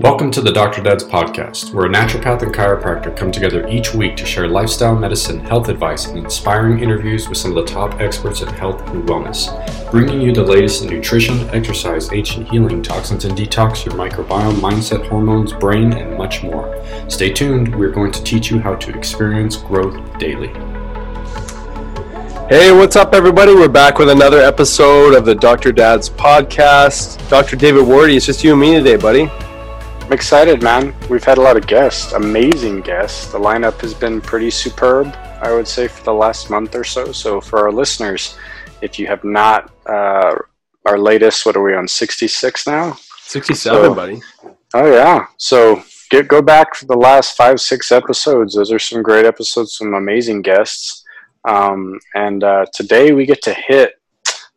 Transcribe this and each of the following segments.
Welcome to the Dr. Dad's podcast, where a naturopath and chiropractor come together each week to share lifestyle medicine, health advice, and inspiring interviews with some of the top experts in health and wellness, bringing you the latest in nutrition, exercise, ancient healing, toxins and detox, your microbiome, mindset, hormones, brain, and much more. Stay tuned, we're going to teach you how to experience growth daily. Hey, what's up, everybody? We're back with another episode of the Dr. Dad's podcast. Dr. David Wardy, it's just you and me today, buddy. I'm excited, man. We've had a lot of guests, amazing guests. The lineup has been pretty superb, I would say, for the last month or so. So, for our listeners, if you have not, uh, our latest, what are we on, 66 now? 67, so, buddy. Oh, yeah. So, get go back for the last five, six episodes. Those are some great episodes, some amazing guests. Um, and uh, today we get to hit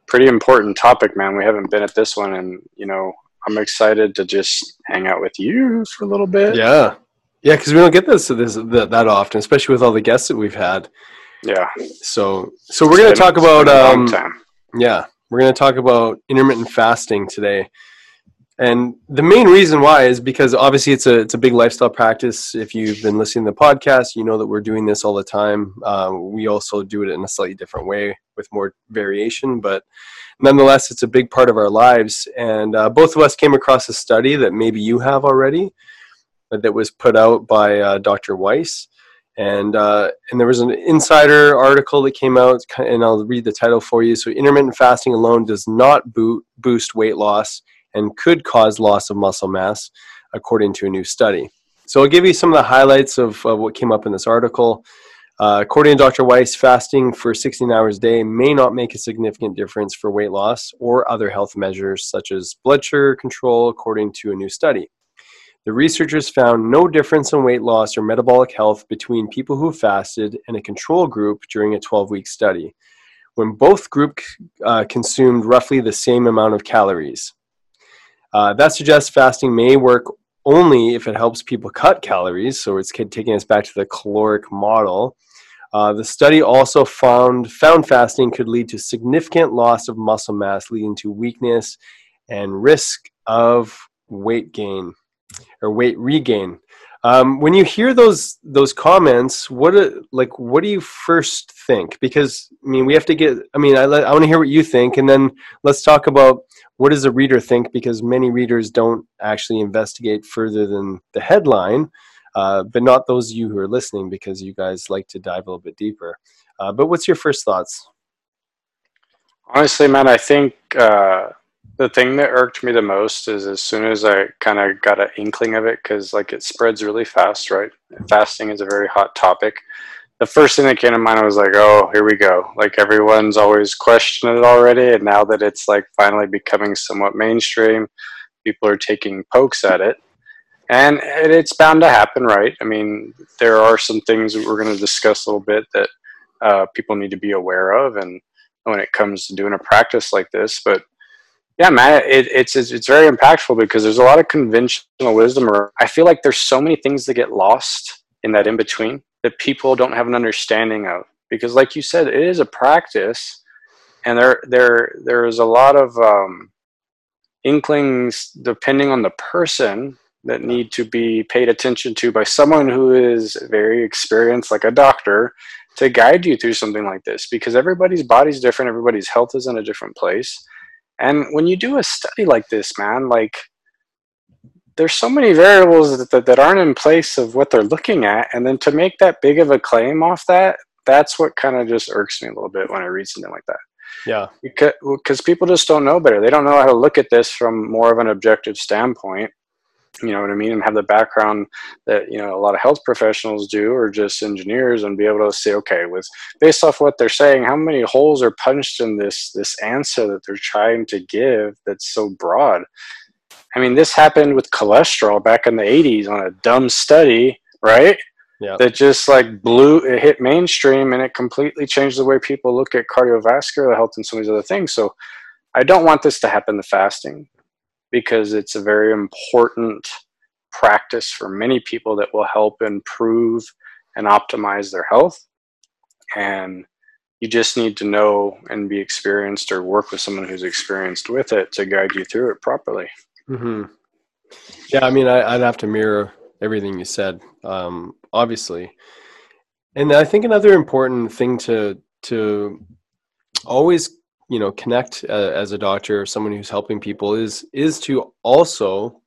pretty important topic, man. We haven't been at this one, and you know, I'm excited to just hang out with you for a little bit. Yeah, yeah, because we don't get this, this that, that often, especially with all the guests that we've had. Yeah. So so we're going to talk about um, yeah we're going to talk about intermittent fasting today, and the main reason why is because obviously it's a it's a big lifestyle practice. If you've been listening to the podcast, you know that we're doing this all the time. Uh, we also do it in a slightly different way with more variation, but nonetheless, it's a big part of our lives. And uh, both of us came across a study that maybe you have already uh, that was put out by uh, Dr. Weiss. And, uh, and there was an insider article that came out, and I'll read the title for you. So, intermittent fasting alone does not boot, boost weight loss and could cause loss of muscle mass, according to a new study. So, I'll give you some of the highlights of, of what came up in this article. Uh, according to Dr. Weiss, fasting for 16 hours a day may not make a significant difference for weight loss or other health measures such as blood sugar control, according to a new study. The researchers found no difference in weight loss or metabolic health between people who fasted and a control group during a 12 week study, when both groups uh, consumed roughly the same amount of calories. Uh, that suggests fasting may work only if it helps people cut calories, so it's taking us back to the caloric model uh, the study also found found fasting could lead to significant loss of muscle mass, leading to weakness and risk of weight gain or weight regain. Um, when you hear those those comments, what like what do you first think? Because I mean, we have to get. I mean, I, I want to hear what you think, and then let's talk about what does the reader think, because many readers don't actually investigate further than the headline uh, but not those of you who are listening because you guys like to dive a little bit deeper. Uh, but what's your first thoughts? Honestly, man, I think uh, the thing that irked me the most is as soon as I kind of got an inkling of it, because like it spreads really fast, right? Fasting is a very hot topic. The first thing that came to mind was like, oh, here we go. Like everyone's always questioned it already, and now that it's like finally becoming somewhat mainstream, people are taking pokes at it and it's bound to happen, right? I mean, there are some things that we're going to discuss a little bit that uh, people need to be aware of, and when it comes to doing a practice like this, but yeah, man, it, it's, it's it's very impactful because there's a lot of conventional wisdom, or I feel like there's so many things that get lost in that in between that people don't have an understanding of. Because, like you said, it is a practice, and there there there is a lot of um, inklings depending on the person that need to be paid attention to by someone who is very experienced, like a doctor, to guide you through something like this because everybody's body's different, everybody's health is in a different place. And when you do a study like this, man, like there's so many variables that, that, that aren't in place of what they're looking at. And then to make that big of a claim off that, that's what kind of just irks me a little bit when I read something like that. Yeah. Because, because people just don't know better. They don't know how to look at this from more of an objective standpoint you know what I mean, and have the background that you know a lot of health professionals do, or just engineers, and be able to say, okay, with based off what they're saying, how many holes are punched in this this answer that they're trying to give that's so broad. I mean, this happened with cholesterol back in the '80s on a dumb study, right? Yeah. That just like blew it hit mainstream and it completely changed the way people look at cardiovascular health and some of these other things. So I don't want this to happen to fasting because it's a very important practice for many people that will help improve and optimize their health. And you just need to know and be experienced or work with someone who's experienced with it to guide you through it properly. Mm-hmm. Yeah, I mean, I, would have to mirror everything you said, um, obviously. And I think another important thing to to always you know connect uh, as a doctor or someone who's helping people is is to also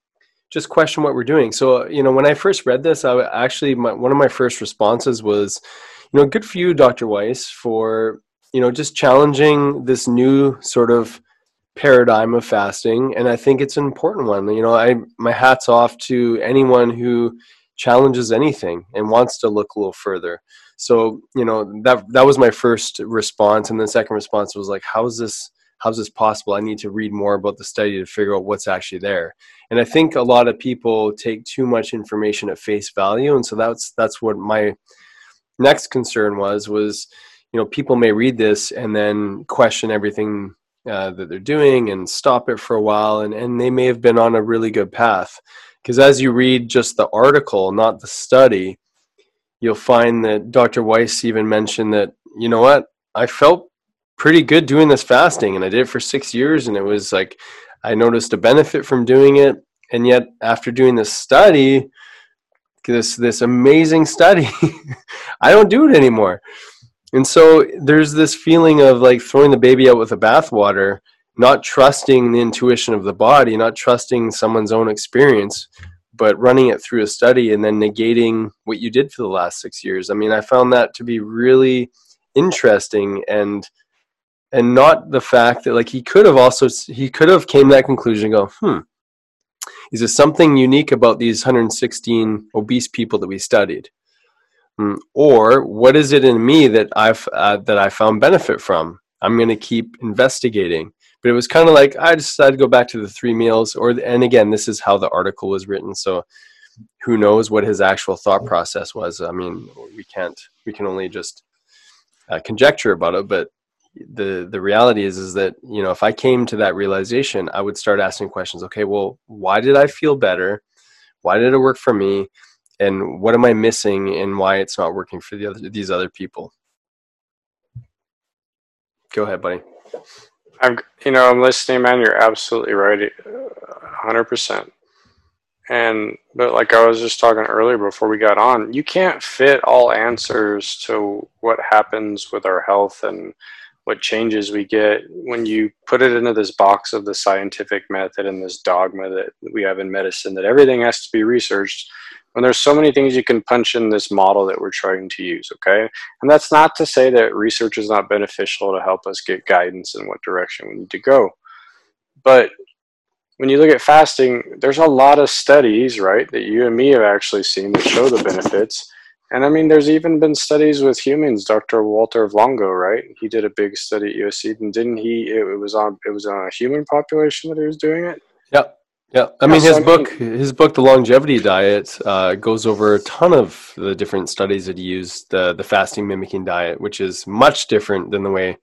just question what we're doing. So you know, when I first read this, I actually my, one of my first responses was, you know, good for you, Dr. Weiss, for you know just challenging this new sort of paradigm of fasting and i think it's an important one you know i my hats off to anyone who challenges anything and wants to look a little further so you know that that was my first response. And the second response was like how is this how's this possible? I need to read more about the study to figure out what's actually there. And i think a lot of people take too much information at face value. And so that's that's what my next concern was was you know people may read this and then question everything uh, that they're doing and stop it for a while. And, and they may have been on a really good path. Because as you read just the article not the study you'll find that dr weiss even mentioned that you know what? I felt pretty good doing this fasting and i did it for six years and it was like i noticed a benefit from doing it. And yet after doing this study this this amazing study i don't do it anymore. And so there's this feeling of like throwing the baby out with the bathwater, not trusting the intuition of the body, not trusting someone's own experience, but running it through a study and then negating what you did for the last six years. I mean, I found that to be really interesting and and not the fact that like he could have also he could have came to that conclusion and go, hmm, is there something unique about these 116 obese people that we studied? Mm, or what is it in me that I've uh, that I found benefit from? I'm going to keep investigating. But it was kind of like I decided to go back to the three meals. Or and again, this is how the article was written. So who knows what his actual thought process was? I mean, we can't. We can only just uh, conjecture about it. But the the reality is is that you know if I came to that realization, I would start asking questions. Okay, well, why did I feel better? Why did it work for me? and what am I missing and why it's not working for the other these other people. Go ahead, buddy. I'm you know I'm listening, man. You're absolutely right, uh, hundred percent. And but like I was just talking earlier before we got on, you can't fit all answers to what happens with our health and what changes we get when you put it into this box of the scientific method and this dogma that we have in medicine that everything has to be researched when there's so many things you can punch in this model that we're trying to use okay? And that's not to say that research is not beneficial to help us get guidance in what direction we need to go. But when you look at fasting there's a lot of studies right that you and me have actually seen that show the benefits. And i mean there's even been studies with humans dr walter longo right? He did a big study at usc and didn't he it, was on it was on a human population that he was doing it? Yep yeah, I mean his book, his book, The Longevity Diet, uh, goes over a ton of the different studies that he used the the fasting mimicking diet, which is much different than the way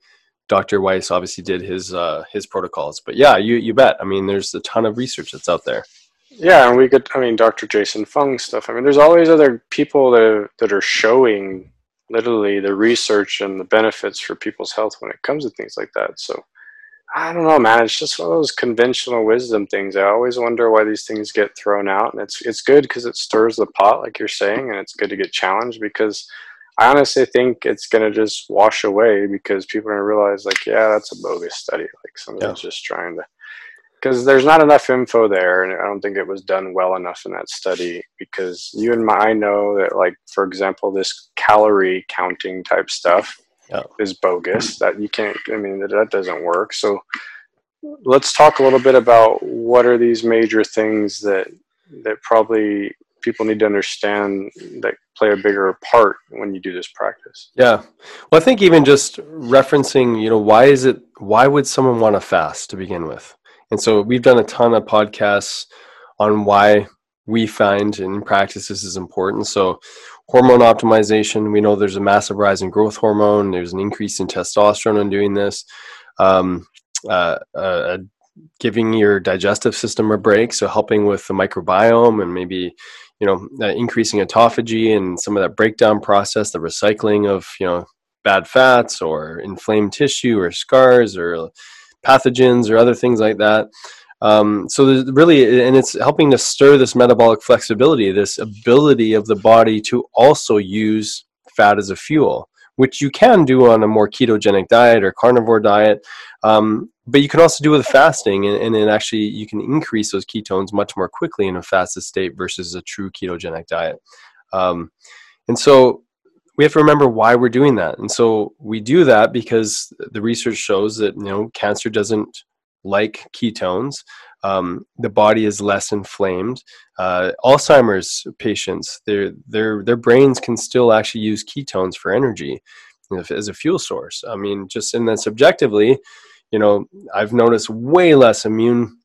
Dr. Weiss obviously did his uh, his protocols. But yeah, you you bet. I mean, there's a ton of research that's out there. Yeah, and we could. I mean, Dr. Jason Fung stuff. I mean, there's always other people that that are showing literally the research and the benefits for people's health when it comes to things like that. So I don't know, man. It's just one of those conventional wisdom things. I always wonder why these things get thrown out, and it's it's good because it stirs the pot, like you're saying, and it's good to get challenged because I honestly think it's gonna just wash away because people are gonna realize, like, yeah, that's a bogus study. Like somebody's yeah. just trying to, because there's not enough info there, and I don't think it was done well enough in that study. Because you and my, I know that, like, for example, this calorie counting type stuff yeah. is bogus. That you can't. I mean, that, that doesn't work. So let's talk a little bit about what are these major things that that probably people need to understand that play a bigger part when you do this practice. Yeah. Well, I think even just referencing, you know, why is it why would someone want to fast to begin with? And so we've done a ton of podcasts on why we find in practice this is important. So hormone optimization. We know there's a massive rise in growth hormone. There's an increase in testosterone in doing this. Um, uh, uh, giving your digestive system a break, so helping with the microbiome and maybe you know uh, increasing autophagy and some of that breakdown process, the recycling of you know bad fats or inflamed tissue or scars or pathogens or other things like that. Um, so really, and it's helping to stir this metabolic flexibility, this ability of the body to also use fat as a fuel, which you can do on a more ketogenic diet or carnivore diet. Um, but you can also do with fasting, and, and then actually you can increase those ketones much more quickly in a fasted state versus a true ketogenic diet. Um, and so we have to remember why we're doing that. And so we do that because the research shows that you know cancer doesn't like ketones. Um, the body is less inflamed. Uh, Alzheimer's patients, their their their brains can still actually use ketones for energy as a fuel source. I mean, just in that subjectively, you know, I've noticed way less immune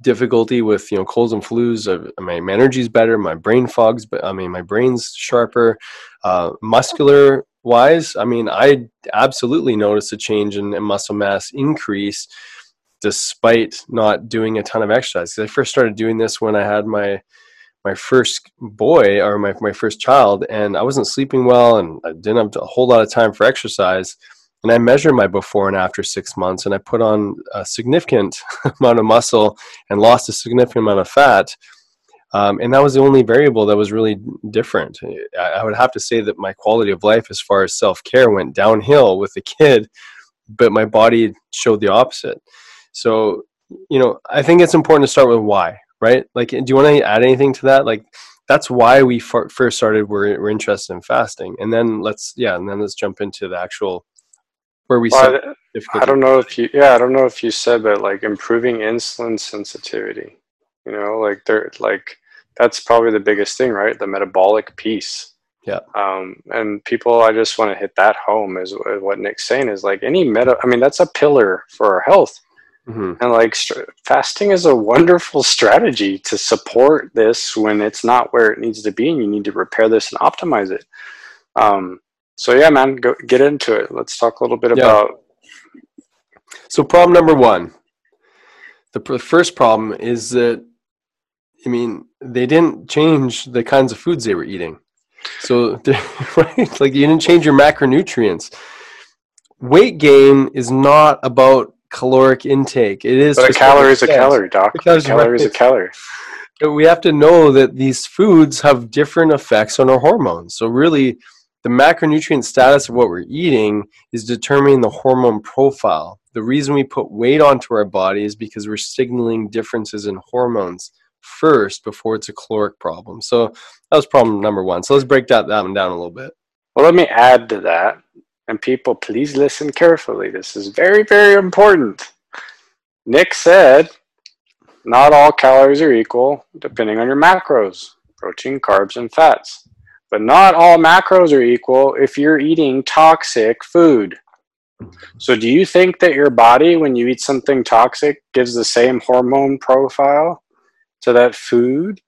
difficulty with you know colds and flus. my, my energy's better, my brain fogs, but I mean my brain's sharper. Uh, muscular wise, I mean I absolutely noticed a change in, in muscle mass increase despite not doing a ton of exercise. I first started doing this when I had my my first boy or my, my first child and I wasn't sleeping well and I didn't have a whole lot of time for exercise and I measured my before and after six months, and I put on a significant amount of muscle and lost a significant amount of fat. Um, and that was the only variable that was really different. I, I would have to say that my quality of life, as far as self care, went downhill with the kid, but my body showed the opposite. So, you know, I think it's important to start with why, right? Like, do you want to add anything to that? Like, that's why we f- first started. We're, we're interested in fasting, and then let's yeah, and then let's jump into the actual where we well, I, I don't know if you yeah I don't know if you said but like improving insulin sensitivity you know like they're like that's probably the biggest thing right the metabolic piece yeah um and people I just want to hit that home is what Nick's saying is like any meta I mean that's a pillar for our health mm-hmm. and like st- fasting is a wonderful strategy to support this when it's not where it needs to be and you need to repair this and optimize it um so yeah, man, go get into it. Let's talk a little bit yeah. about. So problem number one, the first problem is that, I mean, they didn't change the kinds of foods they were eating. So right, like you didn't change your macronutrients. Weight gain is not about caloric intake. It is. But a calorie is a calorie, doc. A calorie is a calorie. We have to know that these foods have different effects on our hormones. So really, the macronutrient status of what we're eating is determining the hormone profile. The reason we put weight onto our body is because we're signaling differences in hormones first before it's a caloric problem. So that was problem number one. So let's break that, that one down a little bit. Well, let me add to that. And people, please listen carefully. This is very, very important. Nick said not all calories are equal depending on your macros protein, carbs, and fats. But not all macros are equal if you're eating toxic food. So, do you think that your body, when you eat something toxic, gives the same hormone profile to that food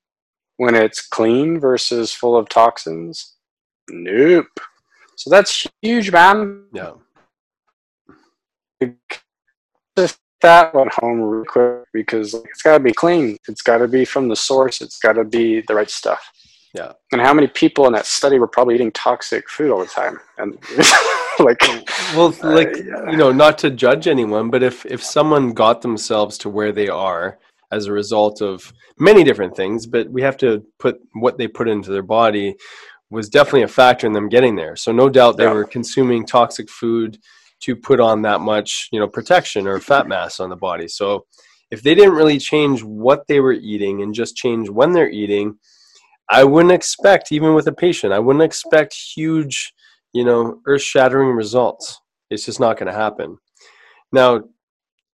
when it's clean versus full of toxins? Nope. So, that's huge, man. Yeah. That went home real quick because it's got to be clean. It's got to be from the source. It's got to be the right stuff. Yeah. And how many people in that study were probably eating toxic food all the time? And like, well, like uh, yeah. you know, not to judge anyone, but if if someone got themselves to where they are as a result of many different things, but we have to put what they put into their body was definitely a factor in them getting there. So no doubt they yeah. were consuming toxic food to put on that much, you know, protection or fat mass on the body. So if they didn't really change what they were eating and just change when they're eating, I wouldn't expect, even with a patient, I wouldn't expect huge, you know, earth shattering results. It's just not going to happen. Now,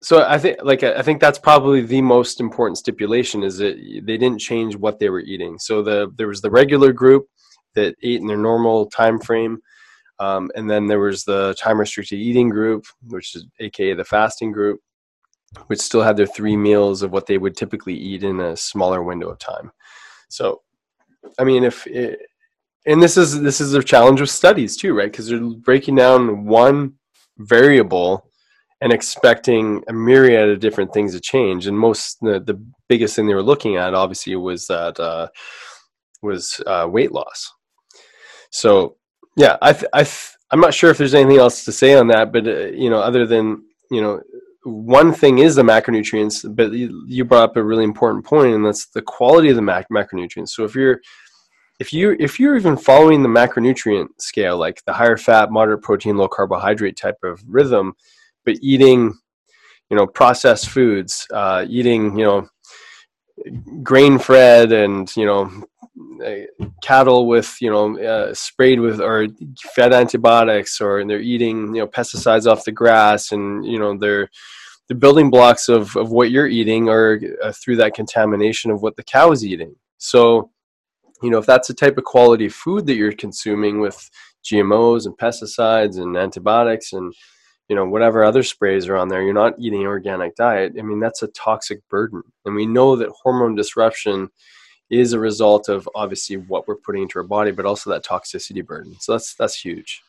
so I think, like, I think that's probably the most important stipulation is that they didn't change what they were eating. So the there was the regular group that ate in their normal time frame, um, and then there was the time restricted eating group, which is AKA the fasting group, which still had their three meals of what they would typically eat in a smaller window of time. So I mean, if it, and this is this is a challenge with studies too, right? Because they're breaking down one variable and expecting a myriad of different things to change. And most the, the biggest thing they were looking at, obviously, was that uh, was uh, weight loss. So yeah, I th- I th- I'm not sure if there's anything else to say on that, but uh, you know, other than you know, one thing is the macronutrients, but you brought up a really important point, and that's the quality of the mac- macronutrients. So if you're if you if you're even following the macronutrient scale, like the higher fat, moderate protein, low carbohydrate type of rhythm, but eating, you know, processed foods, uh, eating, you know, grain fed and you know uh, cattle with you know uh, sprayed with or fed antibiotics or and they're eating you know pesticides off the grass and you know they're the building blocks of, of what you're eating are uh, through that contamination of what the cow is eating. So you know if that's the type of quality food that you're consuming with gmos and pesticides and antibiotics and you know whatever other sprays are on there you're not eating an organic diet i mean that's a toxic burden. And we know that hormone disruption is a result of obviously what we're putting into our body but also that toxicity burden. So that's that's huge.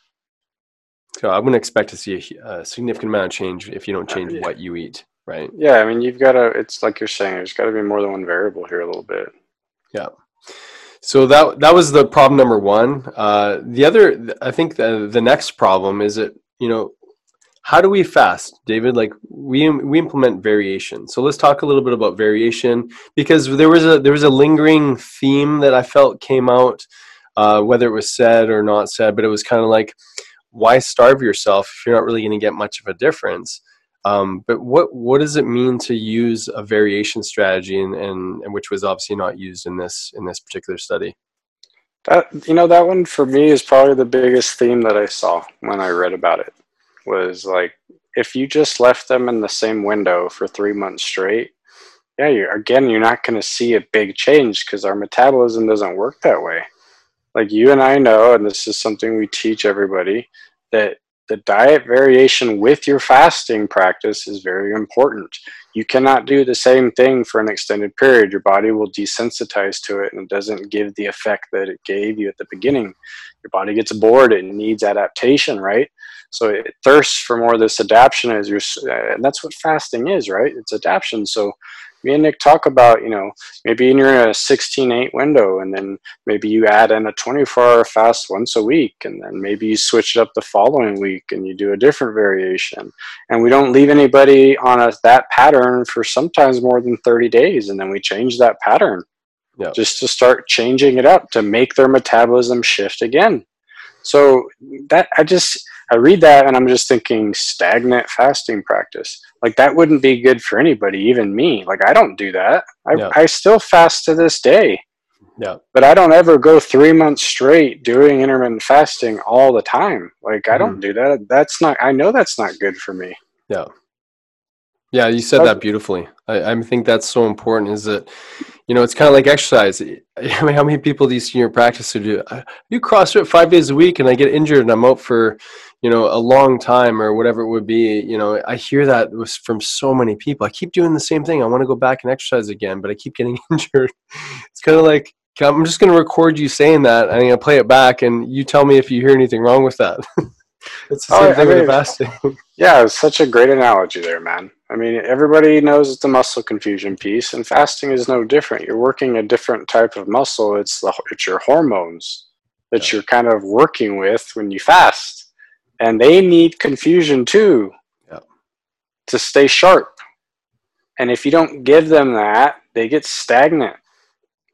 So i'm going to expect to see a, a, significant amount of change if you don't change yeah. what you eat right? Yeah i mean you've got to it's like you're saying there's got to be more than one variable here a little bit. Yeah. So that that was the problem number one. Uh, the other i think the, the next problem is that you know how do we fast david? Like we we implement variation. So let's talk a little bit about variation because there was a there was a lingering theme that i felt came out uh, whether it was said or not said but it was kind of like why starve yourself if you're not really going to get much of a difference? Um, but what what does it mean to use a variation strategy and, and, and which was obviously not used in this in this particular study? That you know that one for me is probably the biggest theme that i saw when i read about it was like if you just left them in the same window for three months straight, yeah, you're again you're not going to see a big change because our metabolism doesn't work that way. Like you and I know, and this is something we teach everybody that the diet variation with your fasting practice is very important. You cannot do the same thing for an extended period. Your body will desensitize to it and it doesn't give the effect that it gave you at the beginning. Your body gets bored, it needs adaptation, right? So it thirsts for more of this adaptation as you're, uh, and that's what fasting is, right? It's adaptation. So me and Nick talk about, you know, maybe you're in a 16-8 uh, window, and then maybe you add in a 24-hour fast once a week, and then maybe you switch it up the following week and you do a different variation. And we don't leave anybody on a, that pattern for sometimes more than 30 days, and then we change that pattern. Yep. Just to start changing it up to make their metabolism shift again. So that I just I read that and I'm just thinking stagnant fasting practice. Like that wouldn't be good for anybody, even me. Like I don't do that. I, yeah. I still fast to this day. Yeah. But I don't ever go three months straight doing intermittent fasting all the time. Like I don't mm. do that. That's not I know that's not good for me. Yeah. Yeah, you said that beautifully. I, I think that's so important is that, you know, it's kind of like exercise. I mean, how many people do you see in your practice who do, I do CrossFit five days a week and I get injured and I'm out for, you know a long time or whatever it would be you know i hear that was from so many people. I keep doing the same thing. I want to go back and exercise again but i keep getting injured. It's kind of like i'm just going to record you saying that and i'm going to play it back and you tell me if you hear anything wrong with that. It's the oh, same oh, thing I mean, with fasting. yeah it's such a great analogy there man. I mean everybody knows it's the muscle confusion piece and fasting is no different. You're working a different type of muscle. It's the it's your hormones that yeah. you're kind of working with when you fast and they need confusion too yep. to stay sharp. And if you don't give them that, they get stagnant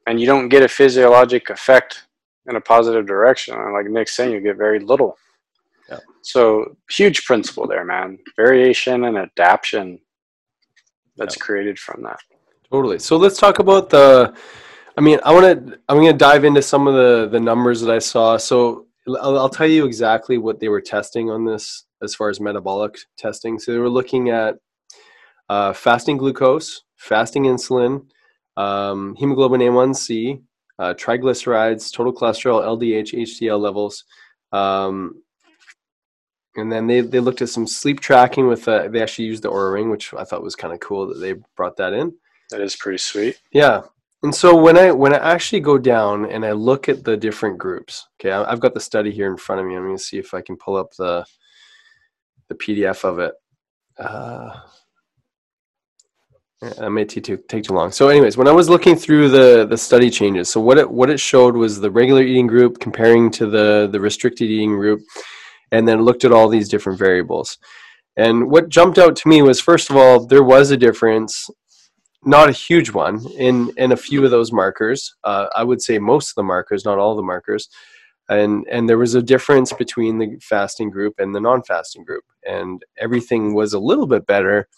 and you don't get a physiologic effect in a positive direction. And like Nick's saying, you get very little. Yep. So huge principle there, man. Variation and adaptation that's yep. created from that. Totally. So let's talk about the I mean, I want to I'm going to dive into some of the the numbers that I saw. So I'll, I'll, tell you exactly what they were testing on this as far as metabolic testing. So they were looking at uh, fasting glucose, fasting insulin, um, hemoglobin A1C, uh, triglycerides, total cholesterol, LDH, HDL levels. Um, and then they, they looked at some sleep tracking with, uh, they actually used the Oura Ring, which I thought was kind of cool that they brought that in. That is pretty sweet. Yeah. And so when I when I actually go down and I look at the different groups, okay, I've got the study here in front of me. I'm going to see if I can pull up the the PDF of it. Uh, that may take too, take too long. So, anyways, when I was looking through the the study changes, so what it what it showed was the regular eating group comparing to the the restricted eating group, and then looked at all these different variables. And what jumped out to me was, first of all, there was a difference, not a huge one, in in a few of those markers. Uh, I would say most of the markers, not all the markers. And and there was a difference between the fasting group and the non-fasting group, and everything was a little bit better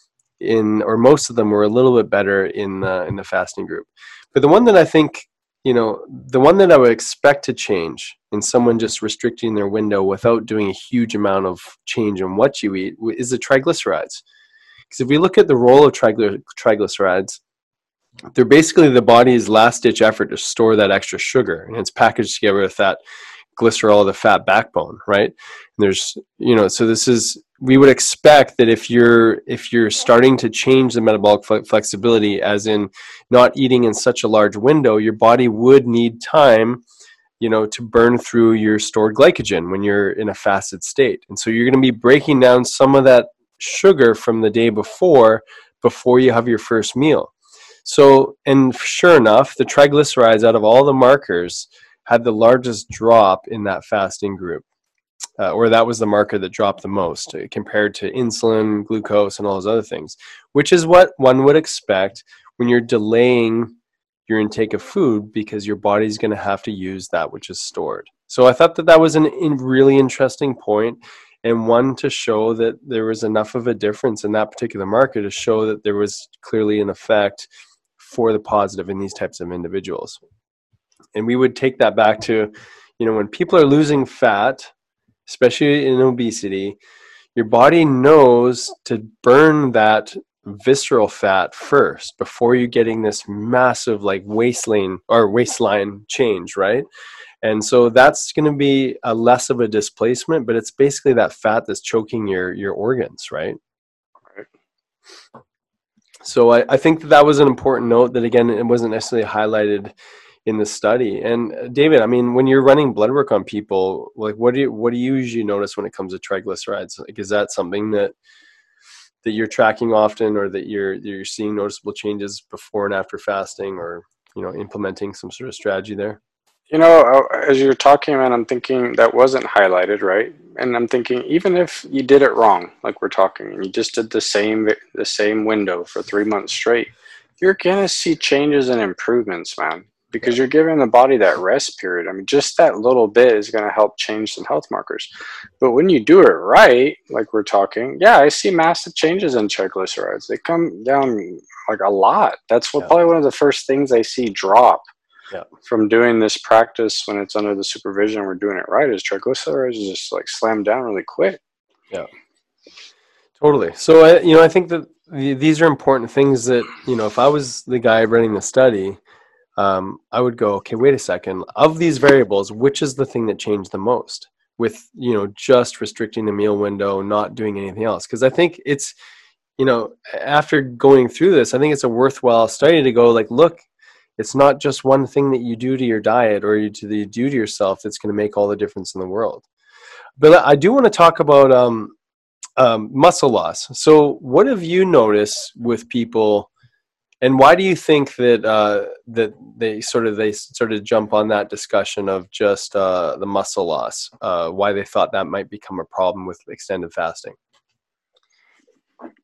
in, or most of them were a little bit better in the in the fasting group. But the one that I think you know, the one that I would expect to change in someone just restricting their window without doing a huge amount of change in what you eat is the triglycerides. Because if we look at the role of trigly- triglycerides, they're basically the body's last ditch effort to store that extra sugar, and it's packaged together with that glycerol, the fat backbone, right? And there's, you know, so this is we would expect that if you're if you're starting to change the metabolic flexibility as in not eating in such a large window your body would need time you know to burn through your stored glycogen when you're in a fasted state and so you're going to be breaking down some of that sugar from the day before before you have your first meal so and sure enough the triglycerides out of all the markers had the largest drop in that fasting group uh, or that was the marker that dropped the most uh, compared to insulin, glucose, and all those other things, which is what one would expect when you're delaying your intake of food because your body's going to have to use that which is stored. So I thought that that was an in really interesting point and one to show that there was enough of a difference in that particular market to show that there was clearly an effect for the positive in these types of individuals. And we would take that back to, you know, when people are losing fat, especially in obesity, your body knows to burn that visceral fat first before you're getting this massive like waistline or waistline change, right? And so that's going to be a less of a displacement, but it's basically that fat that's choking your your organs, right? Right. So I, I think that, that was an important note that again it wasn't necessarily highlighted in the study. And uh, David, I mean, when you're running blood work on people, like what do you what do you usually notice when it comes to triglycerides? Like, is that something that that you're tracking often, or that you're you're seeing noticeable changes before and after fasting, or you know, implementing some sort of strategy there? You know, uh, as you're talking, man, I'm thinking that wasn't highlighted, right? And I'm thinking, even if you did it wrong, like we're talking, and you just did the same the same window for three months straight, you're gonna see changes and improvements, man because you're giving the body that rest period. I mean, just that little bit is going to help change some health markers. But when you do it right, like we're talking, yeah, I see massive changes in triglycerides. They come down like a lot. That's what, yeah. probably one of the first things I see drop yeah. from doing this practice when it's under the supervision. We're doing it right. Is triglycerides just like slam down really quick. Yeah. Totally. So, I, you know, I think that these are important things that, you know, if I was the guy running the study, um, I would go, okay, wait a second. Of these variables, which is the thing that changed the most? With you know just restricting the meal window, not doing anything else. Because I think it's you know after going through this, I think it's a worthwhile study to go like, look, it's not just one thing that you do to your diet or you to the, do to yourself that's going to make all the difference in the world. But I do want to talk about um, um, muscle loss. So, what have you noticed with people? And why do you think that uh, that they sort of they sort of jump on that discussion of just uh, the muscle loss? Uh, why they thought that might become a problem with extended fasting?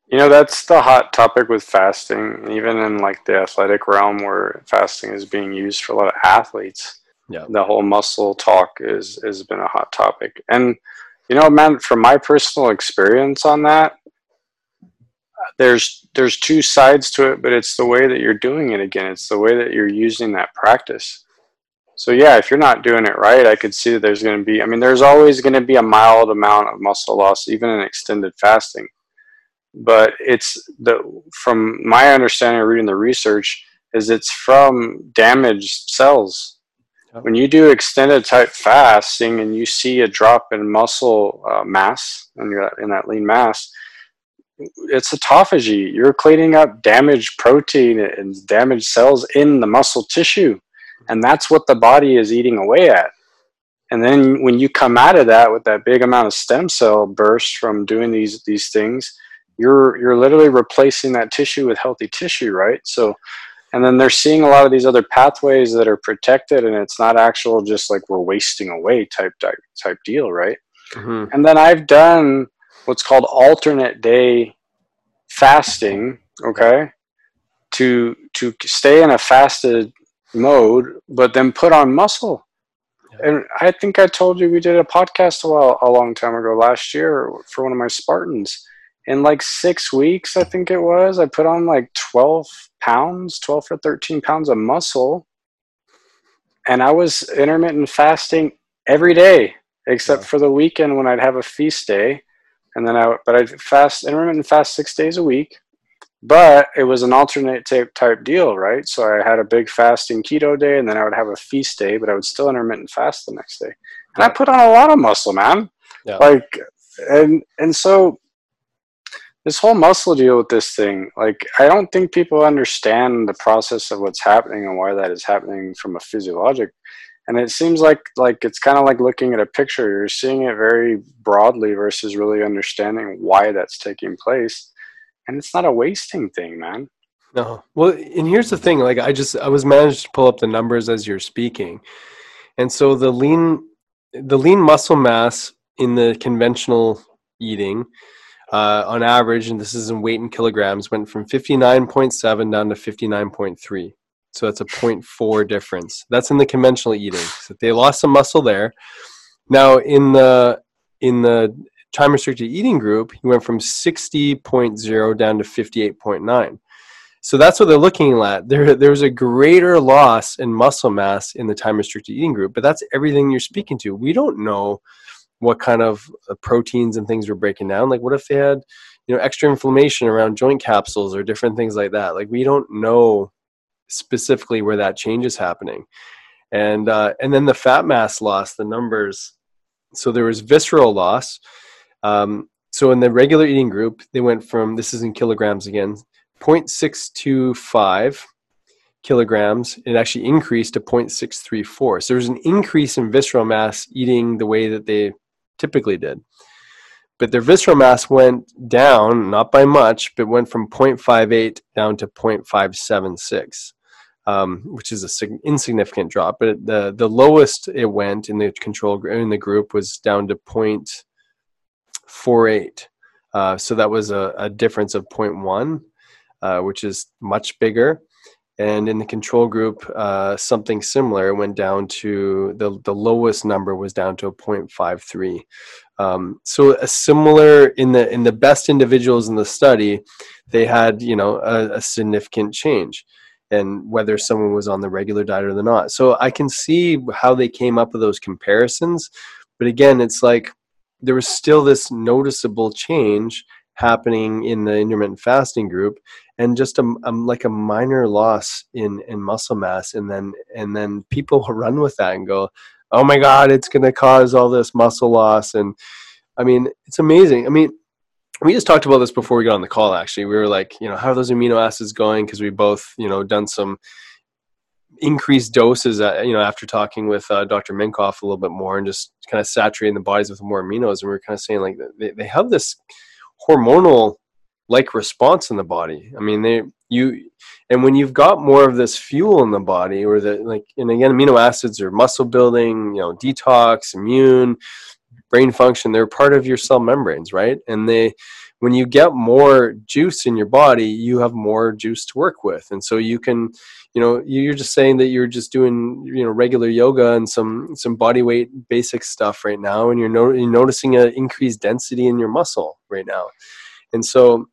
You know, that's the hot topic with fasting, even in like the athletic realm where fasting is being used for a lot of athletes. Yeah. The whole muscle talk is has been a hot topic. And you know, man, from my personal experience on that, there's there's two sides to it, but it's the way that you're doing it again. It's the way that you're using that practice. So yeah, if you're not doing it right, I could see that there's going to be. I mean, there's always going to be a mild amount of muscle loss, even in extended fasting. But it's the from my understanding of reading the research is it's from damaged cells. When you do extended type fasting and you see a drop in muscle uh, mass and you're in that lean mass, it's autophagy. You're cleaning up damaged protein and damaged cells in the muscle tissue. And that's what the body is eating away at. And then when you come out of that with that big amount of stem cell burst from doing these these things, you're you're literally replacing that tissue with healthy tissue, right? So and then they're seeing a lot of these other pathways that are protected and it's not actual just like we're wasting away type type, type deal, right? Mm-hmm. And then I've done what's called alternate day fasting. Okay, to to stay in a fasted mode, but then put on muscle. And I think I told you we did a podcast a while a long time ago last year for one of my Spartans. In like six weeks, I think it was, I put on like twelve pounds, twelve or thirteen pounds of muscle, and I was intermittent fasting every day except yeah. for the weekend when I'd have a feast day, and then I but I'd fast intermittent fast six days a week, but it was an alternate type type deal, right? So I had a big fasting keto day, and then I would have a feast day, but I would still intermittent fast the next day, and I put on a lot of muscle, man. Yeah. Like, and and so this whole muscle deal with this thing, like, I don't think people understand the process of what's happening and why that is happening from a physiologic. And it seems like like it's kind of like looking at a picture. You're seeing it very broadly versus really understanding why that's taking place and it's not a wasting thing, man. No. Well, and here's the thing, like I just I was managed to pull up the numbers as you're speaking. And so the lean the lean muscle mass in the conventional eating uh, on average, and this is in weight in kilograms, went from 59.7 down to 59.3. So that's a 0.4 difference. That's in the conventional eating. So they lost some muscle there. Now in the in the time restricted eating group, he went from 60.0 down to 58.9. So that's what they're looking at. There, there was a greater loss in muscle mass in the time restricted eating group, but that's everything you're speaking to. We don't know what kind of uh, proteins and things were breaking down. Like, what if they had, you know, extra inflammation around joint capsules or different things like that? Like, we don't know specifically where that change is happening. And uh, and then the fat mass loss, the numbers. So there was visceral loss, um, so in the regular eating group, they went from this is in kilograms again, 0.625 kilograms. It actually increased to 0.634. So there's an increase in visceral mass eating the way that they typically did. But their visceral mass went down, not by much, but went from 0.58 down to 0.576. Um, which is a sig- insignificant drop. But the the lowest it went in the control in the group was down to point 0.48. Uh, so that was a, a difference of 0.1, uh, which is much bigger. And in the control group, uh, something similar went down to the, the lowest number was down to a 0.53. Um, so a similar in the in the best individuals in the study, they had you know a, a significant change and whether someone was on the regular diet or the not. So I can see how they came up with those comparisons, but again, it's like there was still this noticeable change happening in the intermittent fasting group and just a, a, like a minor loss in in muscle mass and then and then people run with that and go oh my god it's going to cause all this muscle loss and i mean it's amazing i mean we just talked about this before we got on the call actually we were like you know how are those amino acids going because we both you know done some increased doses, uh, you know, after talking with uh, Dr. Minkoff a little bit more and just kind of saturating the bodies with more aminos. And we are kind of saying like they, they have this hormonal like response in the body. I mean, they, you, and when you've got more of this fuel in the body or the, like, and again, amino acids are muscle building, you know, detox, immune, brain function, they're part of your cell membranes, right? And they, when you get more juice in your body, you have more juice to work with. And so you can, you know you're just saying that you're just doing you know regular yoga and some some body weight basic stuff right now and you're, no, you're noticing an increased density in your muscle right now and so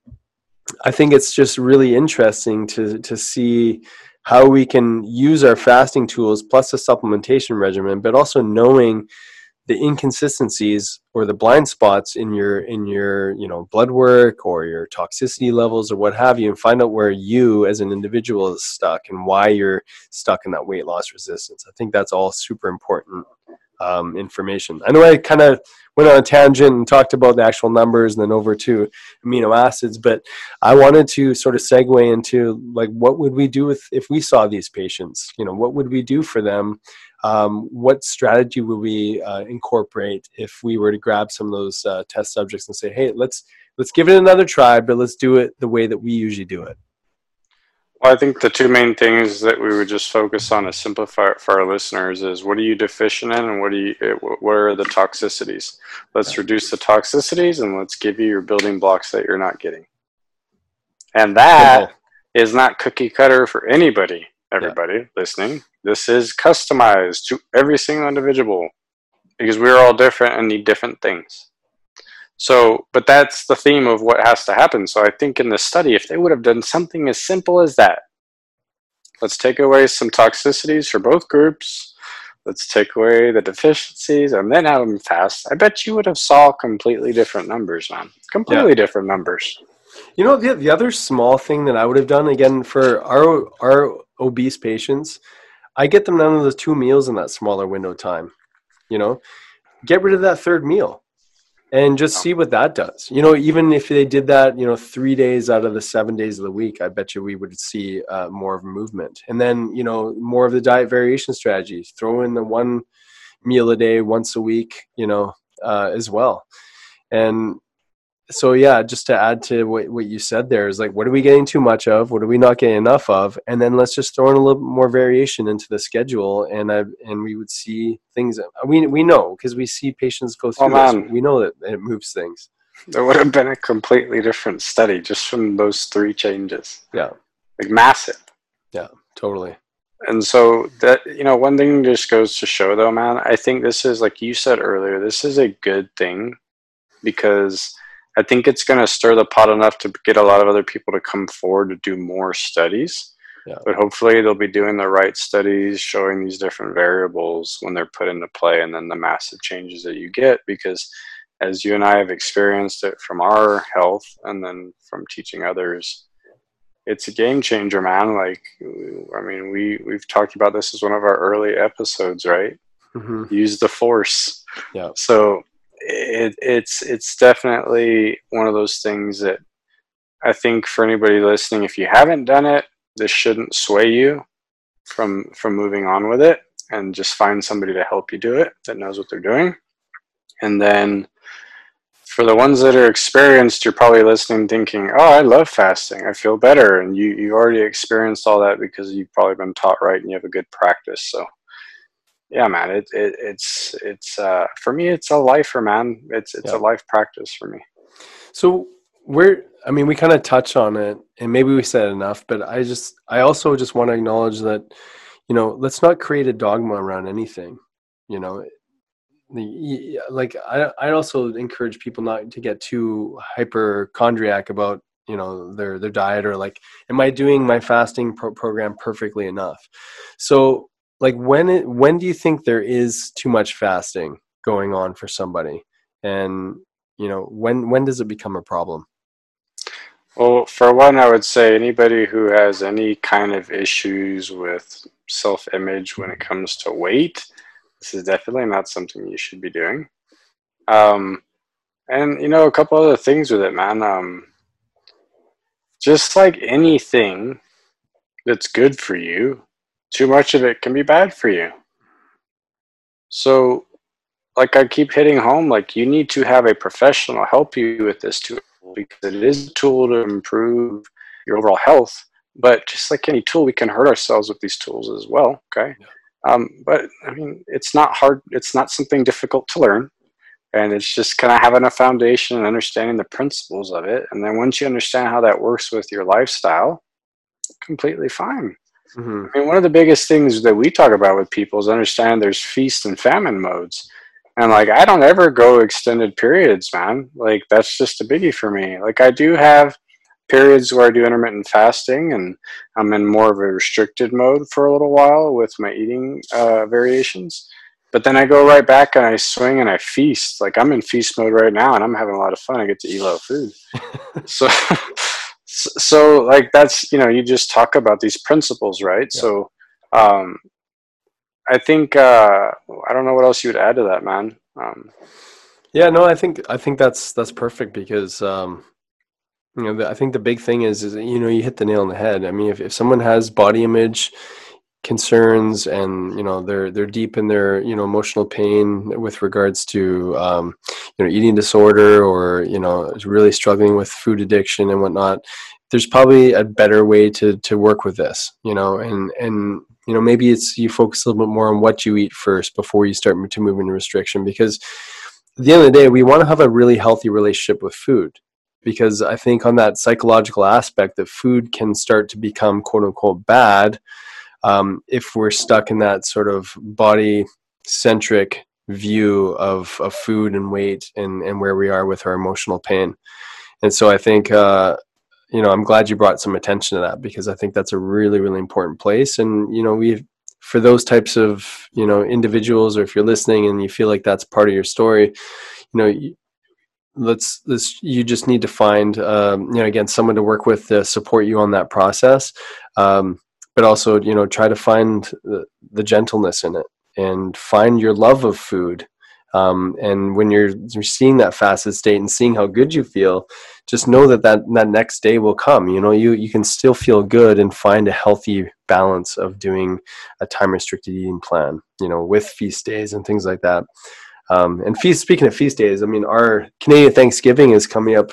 i think it's just really interesting to to see how we can use our fasting tools plus a supplementation regimen but also knowing the inconsistencies or the blind spots in your in your you know blood work or your toxicity levels or what have you and find out where you as an individual is stuck and why you're stuck in that weight loss resistance. I think that's all super important um, information i know i kind of went on a tangent and talked about the actual numbers and then over to amino acids but i wanted to sort of segue into like what would we do with if we saw these patients you know what would we do for them um, what strategy would we uh, incorporate if we were to grab some of those uh, test subjects and say, hey, let's let's give it another try, but let's do it the way that we usually do it? Well, I think the two main things that we would just focus on to simplify it for our listeners is what are you deficient in and what are you eh, what are the toxicities? Let's reduce the toxicities and let's give you your building blocks that you're not getting. And that is not cookie cutter for anybody, everybody yeah. listening. This is customized to every single individual because we're all different and need different things. So, but that's the theme of what has to happen. So, I think in the study, if they would have done something as simple as that, let's take away some toxicities for both groups. Let's take away the deficiencies and then have them fast. I bet you would have saw completely different numbers, man. Completely yeah. different numbers. You know, the, the other small thing that I would have done again for our our obese patients, I get them down to the two meals in that smaller window time. You know, get rid of that third meal and just see what that does. You know, even if they did that, you know, three days out of the seven days of the week, I bet you we would see uh, more of movement. And then, you know, more of the diet variation strategies. Throw in the one meal a day, once a week, you know, uh, as well. And so yeah just to add to what, what you said there is like what are we getting too much of? What are we not getting enough of? And then let's just throw in a little more variation into the schedule and I, and we would see things we, we know because we see patients go oh, through oh, this. we know that it moves things. There would have been a completely different study just from those three changes. Yeah. Like massive. Yeah totally. And so that you know one thing just goes to show though man i think this is like you said earlier this is a good thing because I think it's going to stir the pot enough to get a lot of other people to come forward to do more studies. Yeah. But hopefully, they'll be doing the right studies, showing these different variables when they're put into play, and then the massive changes that you get. Because as you and I have experienced it from our health and then from teaching others, it's a game changer, man. Like, I mean, we we've talked about this as one of our early episodes, right? Mm-hmm. Use the force. Yeah. So it, it's it's definitely one of those things that I think for anybody listening, if you haven't done it, this shouldn't sway you from from moving on with it, and just find somebody to help you do it that knows what they're doing. And then for the ones that are experienced, you're probably listening thinking, "Oh, I love fasting. I feel better." And you you've already experienced all that because you've probably been taught right and you have a good practice. So yeah man it, it it's it's uh for me it's a lifer man. It's it's yeah. a life practice for me. So we're i mean we kind of touch on it and maybe we said enough but i just i also just want to acknowledge that you know let's not create a dogma around anything you know? The, like I, I also encourage people not to get too hypochondriac about you know their their diet or like am i doing my fasting pro- program perfectly enough? So like when it, when do you think there is too much fasting going on for somebody? And you know when when does it become a problem? Well for one i would say anybody who has any kind of issues with self-image when it comes to weight this is definitely not something you should be doing. Um, and you know a couple other things with it man. Um, just like anything that's good for you too much of it can be bad for you. So, like I keep hitting home, like you need to have a professional help you with this tool because it is a tool to improve your overall health. But just like any tool, we can hurt ourselves with these tools as well. Okay. Yeah. Um, but I mean, it's not hard. It's not something difficult to learn. And it's just kind of having a foundation and understanding the principles of it. And then once you understand how that works with your lifestyle, completely fine. Mm-hmm. I mean, one of the biggest things that we talk about with people is understand there's feast and famine modes. And like, I don't ever go extended periods, man. Like, that's just a biggie for me. Like, I do have periods where I do intermittent fasting and I'm in more of a restricted mode for a little while with my eating uh, variations. But then I go right back and I swing and I feast. Like, I'm in feast mode right now and I'm having a lot of fun. I get to eat a lot of food. so, so like that's you know you just talk about these principles right? Yeah. so um i think uh i don't know what else you would add to that man. Um yeah no i think i think that's that's perfect because um you know i think the big thing is is you know you hit the nail on the head. I mean if, if someone has body image concerns and you know they're they're deep in their you know emotional pain with regards to um, you know eating disorder or you know really struggling with food addiction and whatnot there's probably a better way to to work with this you know and and you know maybe it's you focus a little bit more on what you eat first before you start to move into restriction because at the end of the day we want to have a really healthy relationship with food because i think on that psychological aspect that food can start to become quote unquote bad um, if we're stuck in that sort of body centric view of, of food and weight and, and where we are with our emotional pain and so i think uh, you know, I'm glad you brought some attention to that because I think that's a really, really important place. And, you know, we, for those types of, you know, individuals, or if you're listening and you feel like that's part of your story, you know, let's, let's, you just need to find, um, you know, again, someone to work with to support you on that process. Um, but also, you know, try to find the, the gentleness in it and find your love of food um, and when you're, you're seeing that fasted state and seeing how good you feel, just know that, that that next day will come. You know, you, you can still feel good and find a healthy balance of doing a time restricted eating plan, you know, with feast days and things like that. Um, and feast, speaking of feast days, I mean, our Canadian Thanksgiving is coming up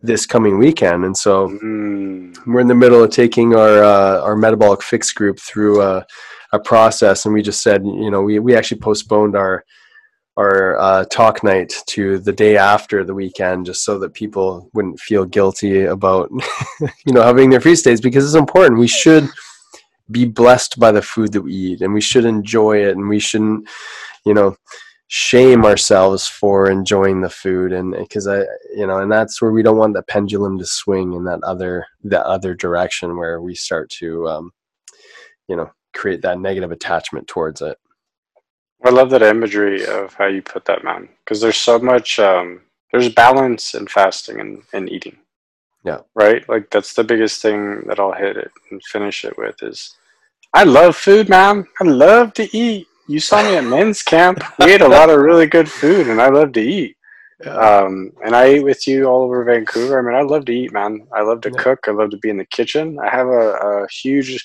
this coming weekend, and so mm. we're in the middle of taking our uh, our metabolic fix group through a, a process, and we just said, you know, we we actually postponed our our uh, talk night to the day after the weekend, just so that people wouldn't feel guilty about, you know, having their feast days because it's important. We should be blessed by the food that we eat, and we should enjoy it, and we shouldn't, you know, shame ourselves for enjoying the food, and because I, you know, and that's where we don't want the pendulum to swing in that other that other direction where we start to, um, you know, create that negative attachment towards it. I love that imagery of how you put that, man. Because there's so much, um, there's balance in fasting and, and eating. Yeah. Right? Like, that's the biggest thing that I'll hit it and finish it with is I love food, man. I love to eat. You saw me at men's camp. We ate a lot of really good food, and I love to eat. Um, and I eat with you all over Vancouver. I mean, I love to eat, man. I love to yeah. cook. I love to be in the kitchen. I have a, a huge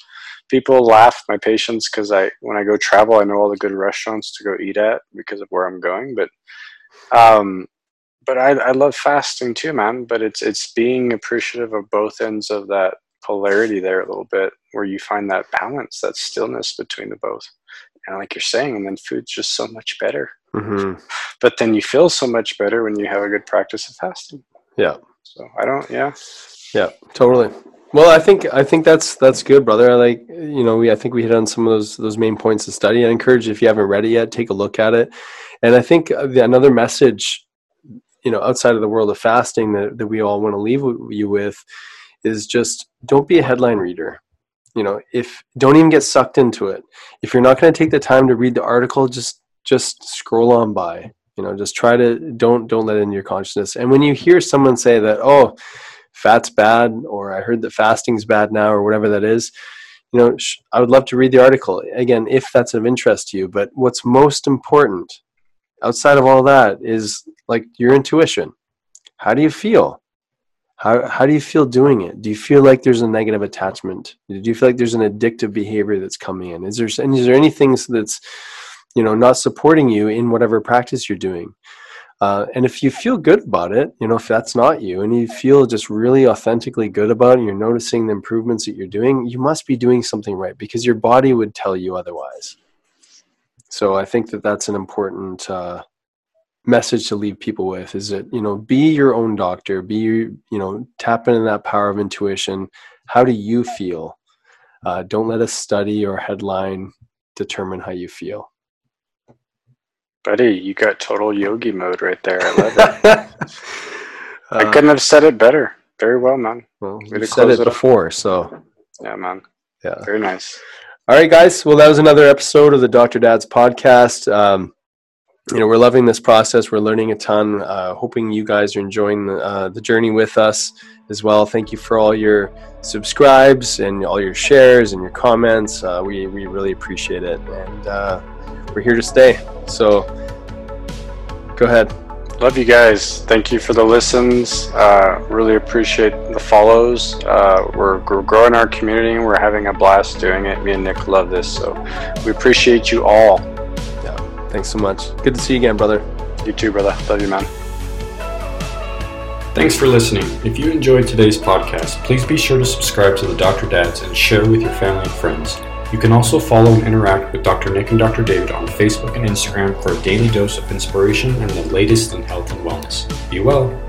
people laugh my patients because I when I go travel I know all the good restaurants to go eat at because of where I'm going but um but I, I love fasting too man but it's it's being appreciative of both ends of that polarity there a little bit where you find that balance that stillness between the both and like you're saying and then food's just so much better mm-hmm. but then you feel so much better when you have a good practice of fasting yeah so I don't yeah yeah totally well, I think I think that's that's good, brother. I like you know we I think we hit on some of those those main points to study. I encourage if you haven't read it yet, take a look at it. And I think uh, another message, you know, outside of the world of fasting that that we all want to leave you with is just don't be a headline reader. You know, if don't even get sucked into it. If you're not going to take the time to read the article, just just scroll on by. You know, just try to don't don't let in your consciousness. And when you hear someone say that, oh fat's bad or I heard that fasting's bad now or whatever that is, you know, I would love to read the article again if that's of interest to you. But what's most important outside of all that is like your intuition. How do you feel? How, how do you feel doing it? Do you feel like there's a negative attachment? Do you feel like there's an addictive behavior that's coming in? Is there, is there any things that's, you know, not supporting you in whatever practice you're doing? Uh, and if you feel good about it, you know, if that's not you and you feel just really authentically good about it, and you're noticing the improvements that you're doing, you must be doing something right because your body would tell you otherwise. So I think that that's an important uh, message to leave people with is that, you know, be your own doctor, be, you know, tap into that power of intuition. How do you feel? Uh, don't let a study or headline determine how you feel. Buddy, you got total yogi mode right there. I love it. I couldn't have said it better. Very well, man. Well, you said it, it before, so. Yeah, man. Yeah. Very nice. All right, guys. Well, that was another episode of the Dr. Dad's podcast. Um, you know, we're loving this process. We're learning a ton. Uh, hoping you guys are enjoying the, uh, the journey with us as well. Thank you for all your subscribes and all your shares and your comments. Uh, we, we really appreciate it. And, uh, we're here to stay. So go ahead. Love you guys. Thank you for the listens. Uh, really appreciate the follows. Uh, we're, we're growing our community and we're having a blast doing it. Me and Nick love this. So we appreciate you all. Yeah. Thanks so much. Good to see you again, brother. You too, brother. Love you, man. Thanks for listening. If you enjoyed today's podcast, please be sure to subscribe to the Dr. Dads and share with your family and friends. You can also follow and interact with Dr. Nick and Dr. David on Facebook and Instagram for a daily dose of inspiration and the latest in health and wellness. Be well.